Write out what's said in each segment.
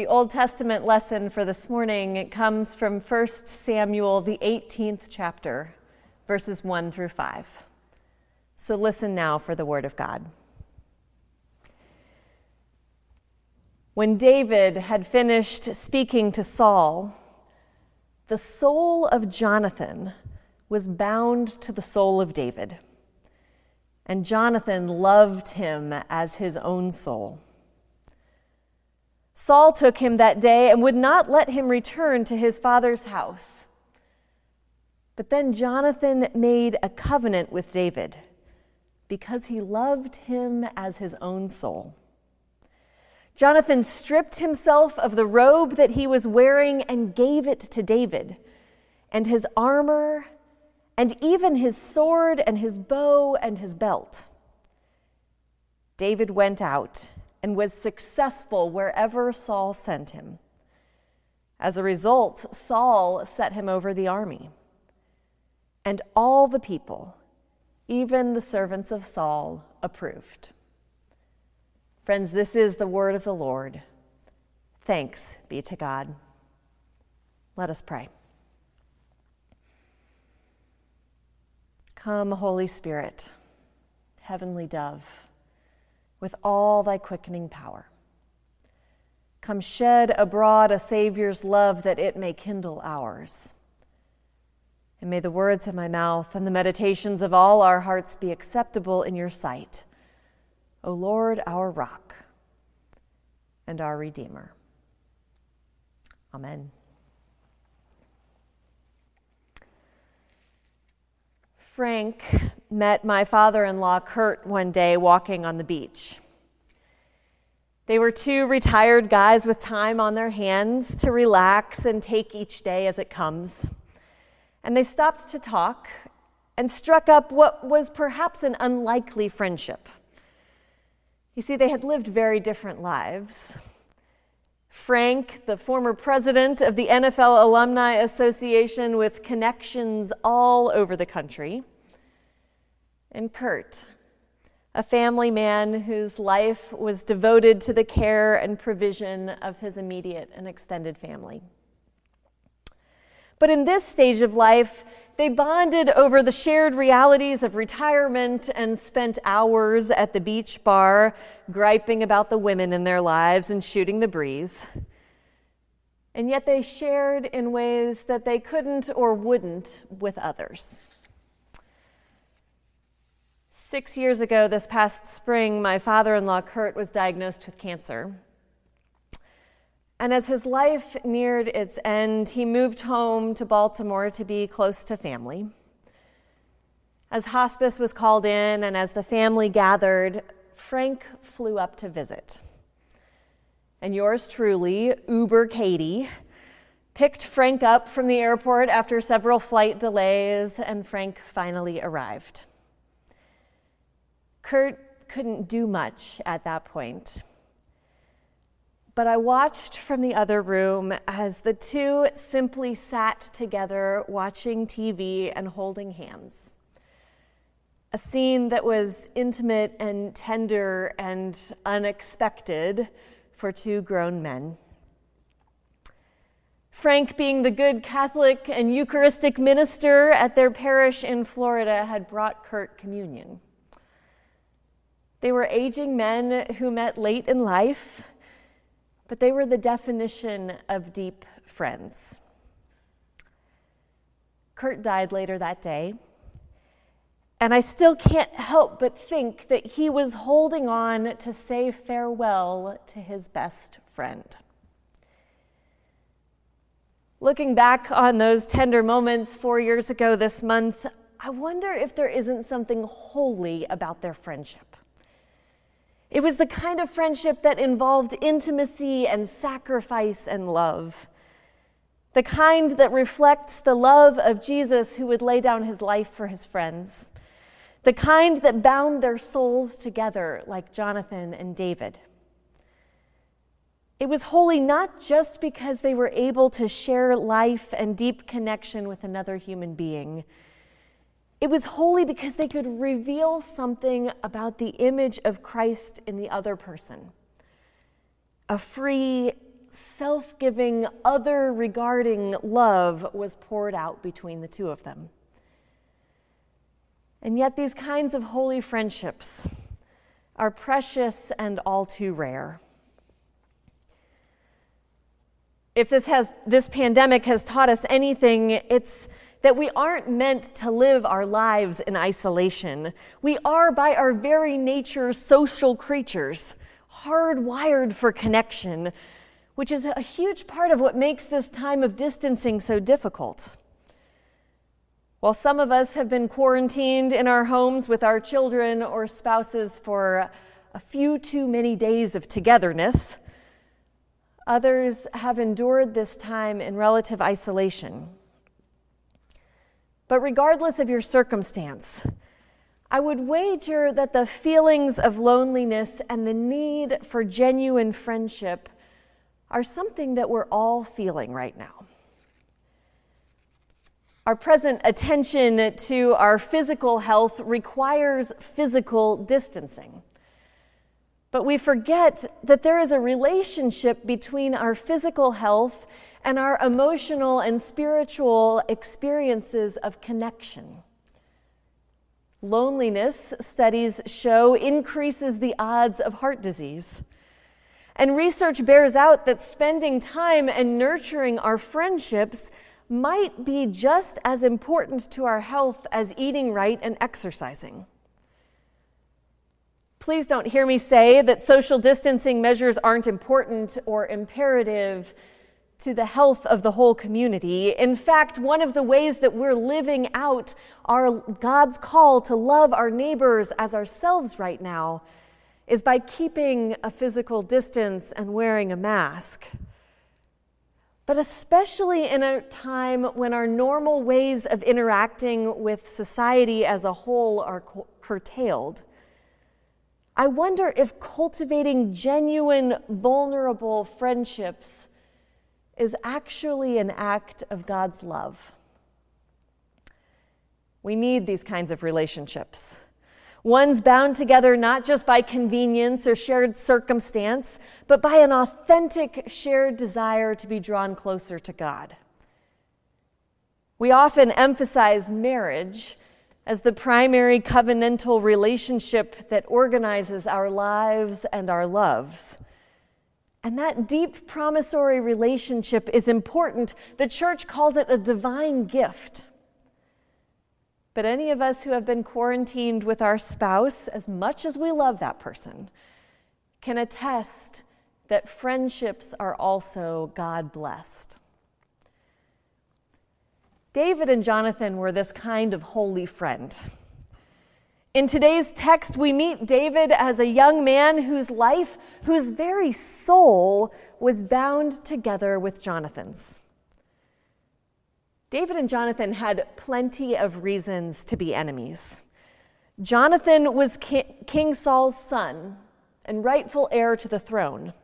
The Old Testament lesson for this morning comes from 1 Samuel, the 18th chapter, verses 1 through 5. So listen now for the word of God. When David had finished speaking to Saul, the soul of Jonathan was bound to the soul of David, and Jonathan loved him as his own soul. Saul took him that day and would not let him return to his father's house. But then Jonathan made a covenant with David because he loved him as his own soul. Jonathan stripped himself of the robe that he was wearing and gave it to David, and his armor, and even his sword, and his bow, and his belt. David went out and was successful wherever Saul sent him. As a result, Saul set him over the army. And all the people, even the servants of Saul, approved. Friends, this is the word of the Lord. Thanks be to God. Let us pray. Come, Holy Spirit, heavenly dove with all thy quickening power. Come shed abroad a Savior's love that it may kindle ours. And may the words of my mouth and the meditations of all our hearts be acceptable in your sight, O Lord, our rock and our Redeemer. Amen. Frank met my father in law, Kurt, one day walking on the beach. They were two retired guys with time on their hands to relax and take each day as it comes. And they stopped to talk and struck up what was perhaps an unlikely friendship. You see, they had lived very different lives. Frank, the former president of the NFL Alumni Association with connections all over the country, and Kurt, a family man whose life was devoted to the care and provision of his immediate and extended family. But in this stage of life, they bonded over the shared realities of retirement and spent hours at the beach bar griping about the women in their lives and shooting the breeze. And yet they shared in ways that they couldn't or wouldn't with others. Six years ago, this past spring, my father in law, Kurt, was diagnosed with cancer. And as his life neared its end, he moved home to Baltimore to be close to family. As hospice was called in and as the family gathered, Frank flew up to visit. And yours truly, Uber Katie, picked Frank up from the airport after several flight delays, and Frank finally arrived. Kurt couldn't do much at that point. But I watched from the other room as the two simply sat together watching TV and holding hands. A scene that was intimate and tender and unexpected for two grown men. Frank, being the good Catholic and Eucharistic minister at their parish in Florida, had brought Kurt communion. They were aging men who met late in life, but they were the definition of deep friends. Kurt died later that day, and I still can't help but think that he was holding on to say farewell to his best friend. Looking back on those tender moments four years ago this month, I wonder if there isn't something holy about their friendship. It was the kind of friendship that involved intimacy and sacrifice and love. The kind that reflects the love of Jesus who would lay down his life for his friends. The kind that bound their souls together like Jonathan and David. It was holy not just because they were able to share life and deep connection with another human being it was holy because they could reveal something about the image of Christ in the other person a free, self giving, other regarding love was poured out between the two of them. And yet, these kinds of holy friendships are precious and all too rare. If this, has, this pandemic has taught us anything, it's that we aren't meant to live our lives in isolation. We are, by our very nature, social creatures, hardwired for connection, which is a huge part of what makes this time of distancing so difficult. While some of us have been quarantined in our homes with our children or spouses for a few too many days of togetherness, others have endured this time in relative isolation. But regardless of your circumstance, I would wager that the feelings of loneliness and the need for genuine friendship are something that we're all feeling right now. Our present attention to our physical health requires physical distancing. But we forget that there is a relationship between our physical health and our emotional and spiritual experiences of connection. Loneliness, studies show, increases the odds of heart disease. And research bears out that spending time and nurturing our friendships might be just as important to our health as eating right and exercising. Please don't hear me say that social distancing measures aren't important or imperative to the health of the whole community. In fact, one of the ways that we're living out our God's call to love our neighbors as ourselves right now is by keeping a physical distance and wearing a mask but especially in a time when our normal ways of interacting with society as a whole are curtailed. I wonder if cultivating genuine, vulnerable friendships is actually an act of God's love. We need these kinds of relationships. One's bound together not just by convenience or shared circumstance, but by an authentic shared desire to be drawn closer to God. We often emphasize marriage as the primary covenantal relationship that organizes our lives and our loves. And that deep promissory relationship is important. The church calls it a divine gift. But any of us who have been quarantined with our spouse, as much as we love that person, can attest that friendships are also God blessed. David and Jonathan were this kind of holy friend. In today's text, we meet David as a young man whose life, whose very soul, was bound together with Jonathan's. David and Jonathan had plenty of reasons to be enemies. Jonathan was King Saul's son and rightful heir to the throne.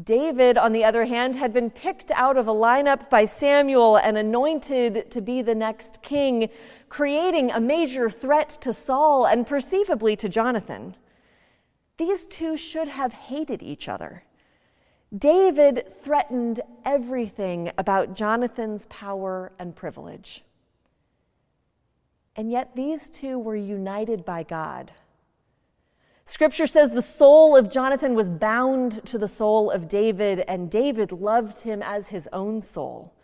David, on the other hand, had been picked out of a lineup by Samuel and anointed to be the next king, creating a major threat to Saul and perceivably to Jonathan. These two should have hated each other. David threatened everything about Jonathan's power and privilege. And yet these two were united by God. Scripture says the soul of Jonathan was bound to the soul of David, and David loved him as his own soul.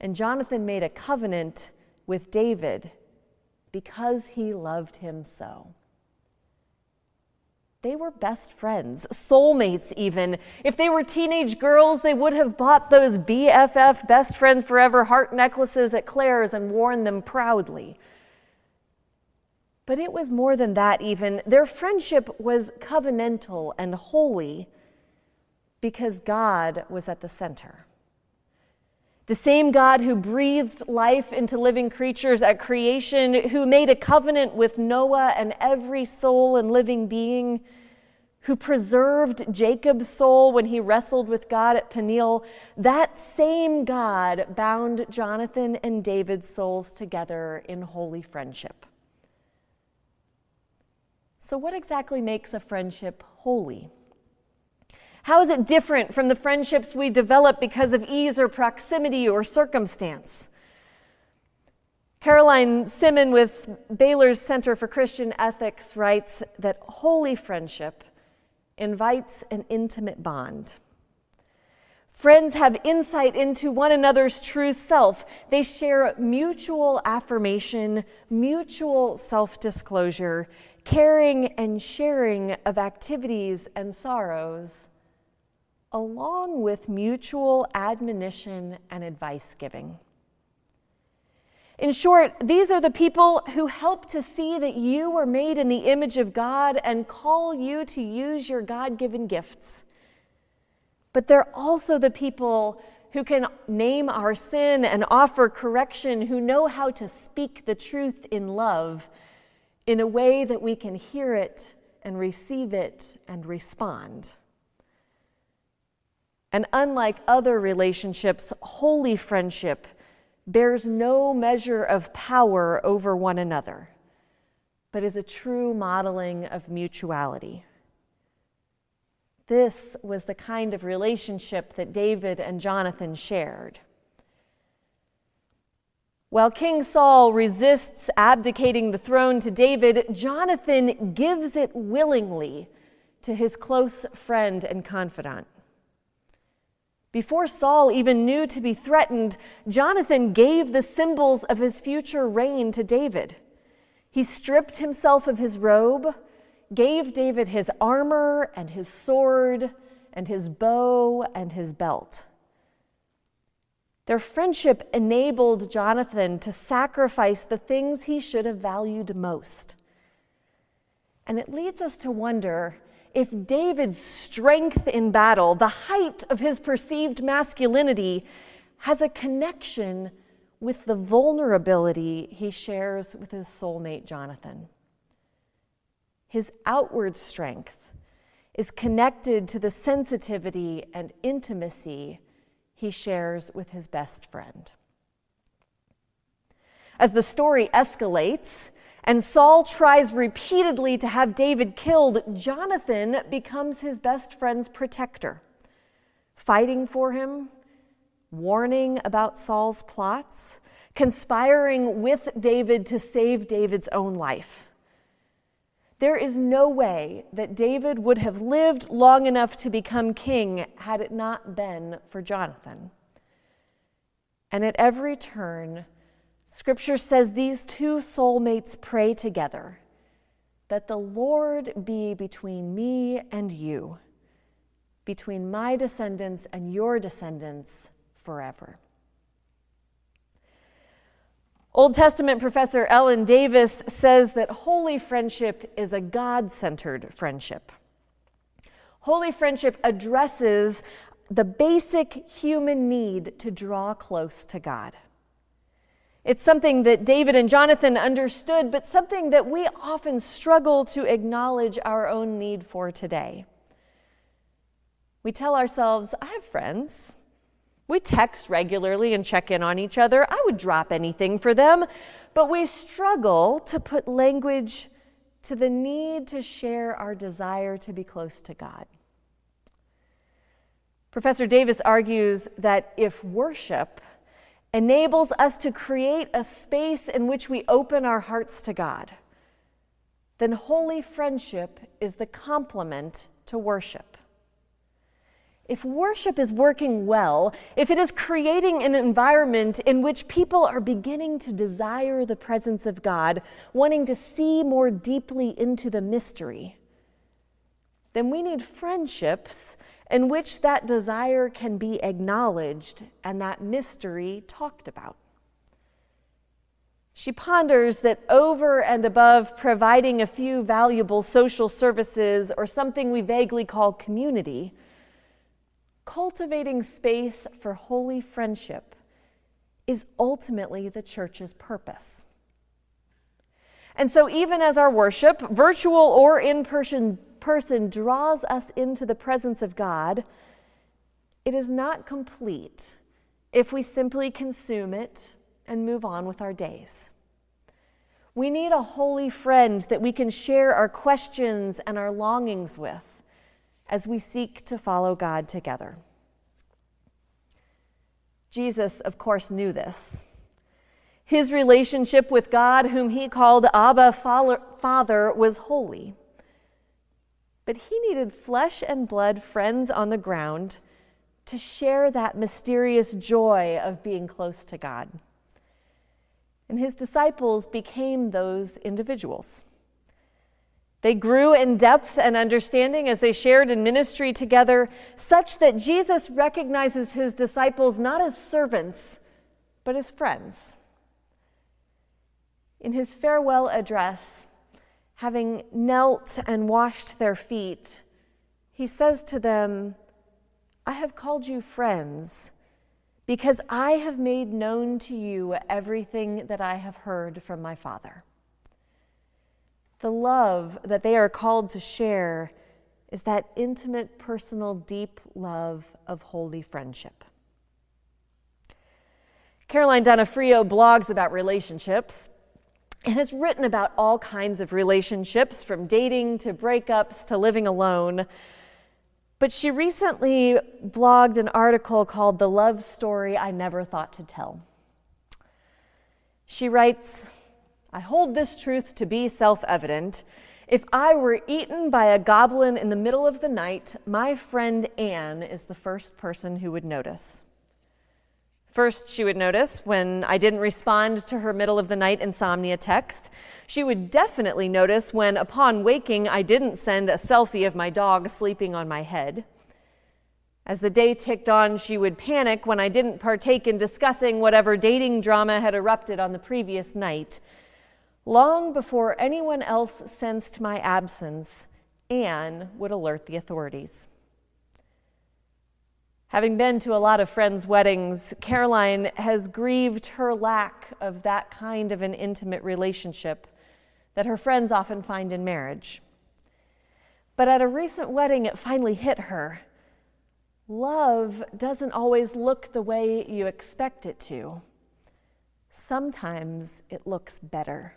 And Jonathan made a covenant with David because he loved him so. They were best friends, soulmates, even. If they were teenage girls, they would have bought those BFF, best friends forever heart necklaces at Claire's and worn them proudly. But it was more than that, even. Their friendship was covenantal and holy because God was at the center. The same God who breathed life into living creatures at creation, who made a covenant with Noah and every soul and living being, who preserved Jacob's soul when he wrestled with God at Peniel, that same God bound Jonathan and David's souls together in holy friendship. So, what exactly makes a friendship holy? How is it different from the friendships we develop because of ease or proximity or circumstance? Caroline Simon with Baylor's Center for Christian Ethics writes that holy friendship invites an intimate bond. Friends have insight into one another's true self. They share mutual affirmation, mutual self disclosure, caring and sharing of activities and sorrows along with mutual admonition and advice giving. In short, these are the people who help to see that you were made in the image of God and call you to use your God given gifts. But they're also the people who can name our sin and offer correction, who know how to speak the truth in love in a way that we can hear it and receive it and respond. And unlike other relationships, holy friendship bears no measure of power over one another, but is a true modeling of mutuality. This was the kind of relationship that David and Jonathan shared. While King Saul resists abdicating the throne to David, Jonathan gives it willingly to his close friend and confidant. Before Saul even knew to be threatened, Jonathan gave the symbols of his future reign to David. He stripped himself of his robe, gave David his armor and his sword and his bow and his belt. Their friendship enabled Jonathan to sacrifice the things he should have valued most. And it leads us to wonder if David's strength in battle, the height of his perceived masculinity, has a connection with the vulnerability he shares with his soulmate Jonathan. His outward strength is connected to the sensitivity and intimacy he shares with his best friend. As the story escalates, and Saul tries repeatedly to have David killed, Jonathan becomes his best friend's protector, fighting for him, warning about Saul's plots, conspiring with David to save David's own life. There is no way that David would have lived long enough to become king had it not been for Jonathan. And at every turn, Scripture says these two soulmates pray together that the Lord be between me and you, between my descendants and your descendants forever. Old Testament professor Ellen Davis says that holy friendship is a God centered friendship. Holy friendship addresses the basic human need to draw close to God. It's something that David and Jonathan understood, but something that we often struggle to acknowledge our own need for today. We tell ourselves, I have friends. We text regularly and check in on each other. I would drop anything for them. But we struggle to put language to the need to share our desire to be close to God. Professor Davis argues that if worship enables us to create a space in which we open our hearts to God, then holy friendship is the complement to worship. If worship is working well, if it is creating an environment in which people are beginning to desire the presence of God, wanting to see more deeply into the mystery, then we need friendships in which that desire can be acknowledged and that mystery talked about. She ponders that over and above providing a few valuable social services or something we vaguely call community, cultivating space for holy friendship is ultimately the church's purpose. And so, even as our worship, virtual or in person, person draws us into the presence of God, it is not complete if we simply consume it and move on with our days. We need a holy friend that we can share our questions and our longings with, as we seek to follow God together. Jesus, of course, knew this. His relationship with God, whom he called Abba Father, was holy. But he needed flesh and blood friends on the ground to share that mysterious joy of being close to God. And his disciples became those individuals. They grew in depth and understanding as they shared in ministry together, such that Jesus recognizes his disciples not as servants, but as friends. In his farewell address, having knelt and washed their feet, he says to them, I have called you friends because I have made known to you everything that I have heard from my Father. The love that they are called to share is that intimate, personal, deep love of holy friendship. Caroline Donofrio blogs about relationships and has written about all kinds of relationships, from dating to breakups to living alone. But she recently blogged an article called The Love Story I Never Thought to Tell. She writes, I hold this truth to be self evident. If I were eaten by a goblin in the middle of the night, my friend Anne is the first person who would notice. First, she would notice when I didn't respond to her middle of the night insomnia text. She would definitely notice when, upon waking, I didn't send a selfie of my dog sleeping on my head. As the day ticked on, she would panic when I didn't partake in discussing whatever dating drama had erupted on the previous night. Long before anyone else sensed my absence, Anne would alert the authorities. Having been to a lot of friends' weddings, Caroline has grieved her lack of that kind of an intimate relationship that her friends often find in marriage. But at a recent wedding, it finally hit her. Love doesn't always look the way you expect it to. Sometimes it looks better.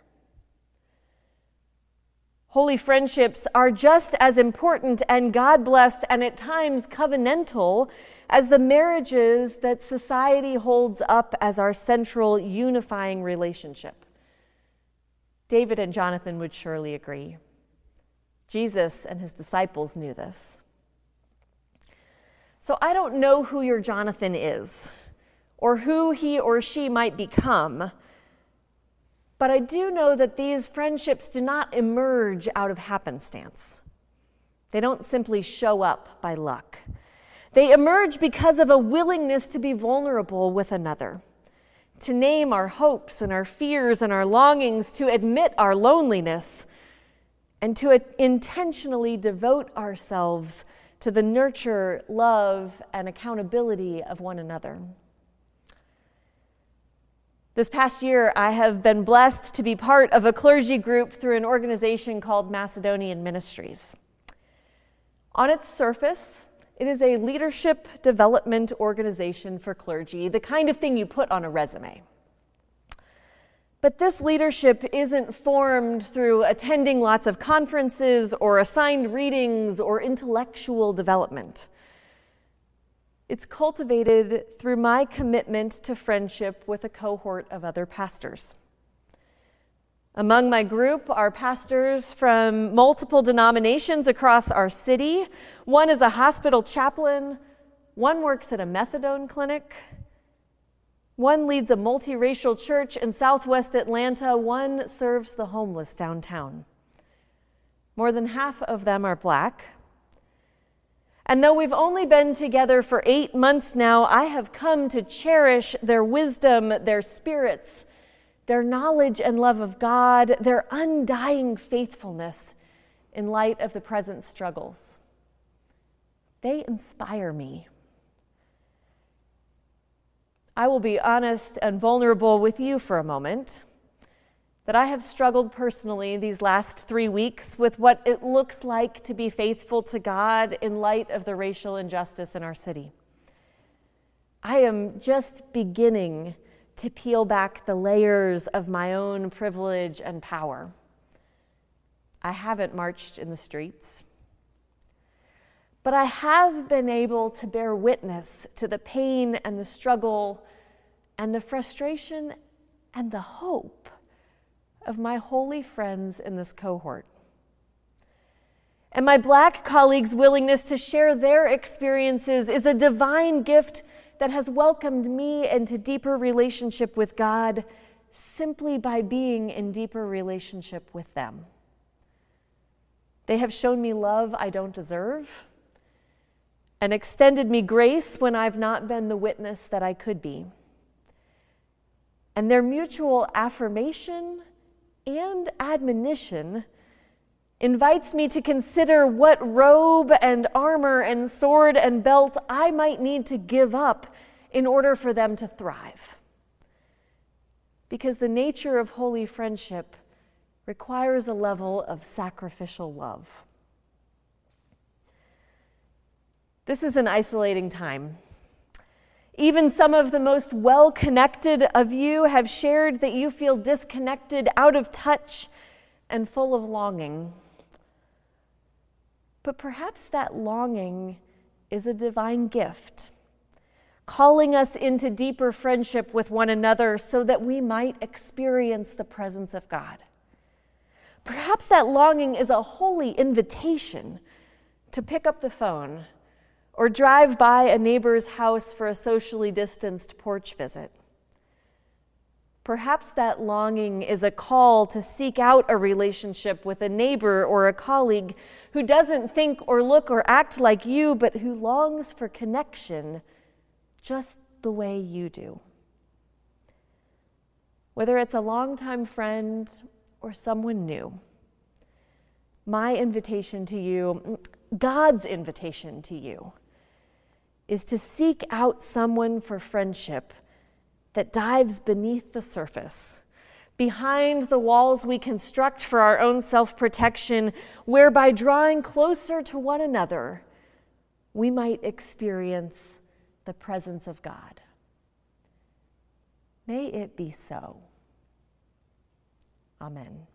Holy friendships are just as important and God blessed and at times covenantal as the marriages that society holds up as our central unifying relationship. David and Jonathan would surely agree. Jesus and his disciples knew this. So I don't know who your Jonathan is or who he or she might become, but I do know that these friendships do not emerge out of happenstance. They don't simply show up by luck. They emerge because of a willingness to be vulnerable with another, to name our hopes and our fears and our longings, to admit our loneliness, and to intentionally devote ourselves to the nurture, love, and accountability of one another. This past year, I have been blessed to be part of a clergy group through an organization called Macedonian Ministries. On its surface, it is a leadership development organization for clergy, the kind of thing you put on a resume. But this leadership isn't formed through attending lots of conferences or assigned readings or intellectual development. It's cultivated through my commitment to friendship with a cohort of other pastors. Among my group are pastors from multiple denominations across our city. One is a hospital chaplain, one works at a methadone clinic, one leads a multiracial church in southwest Atlanta, one serves the homeless downtown. More than half of them are black. And though we've only been together for eight months now, I have come to cherish their wisdom, their spirits, their knowledge and love of God, their undying faithfulness in light of the present struggles. They inspire me. I will be honest and vulnerable with you for a moment that I have struggled personally these last three weeks with what it looks like to be faithful to God in light of the racial injustice in our city. I am just beginning to peel back the layers of my own privilege and power. I haven't marched in the streets. but I have been able to bear witness to the pain and the struggle and the frustration and the hope of my holy friends in this cohort. And my black colleagues' willingness to share their experiences is a divine gift that has welcomed me into deeper relationship with God simply by being in deeper relationship with them. They have shown me love I don't deserve and extended me grace when I've not been the witness that I could be. And their mutual affirmation and admonition invites me to consider what robe and armor and sword and belt I might need to give up in order for them to thrive. Because the nature of holy friendship requires a level of sacrificial love. This is an isolating time. Even some of the most well connected of you have shared that you feel disconnected, out of touch, and full of longing. But perhaps that longing is a divine gift, calling us into deeper friendship with one another so that we might experience the presence of God. Perhaps that longing is a holy invitation to pick up the phone or drive by a neighbor's house for a socially distanced porch visit. Perhaps that longing is a call to seek out a relationship with a neighbor or a colleague who doesn't think or look or act like you, but who longs for connection just the way you do. Whether it's a longtime friend or someone new, my invitation to you, God's invitation to you, is to seek out someone for friendship that dives beneath the surface, behind the walls we construct for our own self protection, whereby drawing closer to one another, we might experience the presence of God. May it be so. Amen.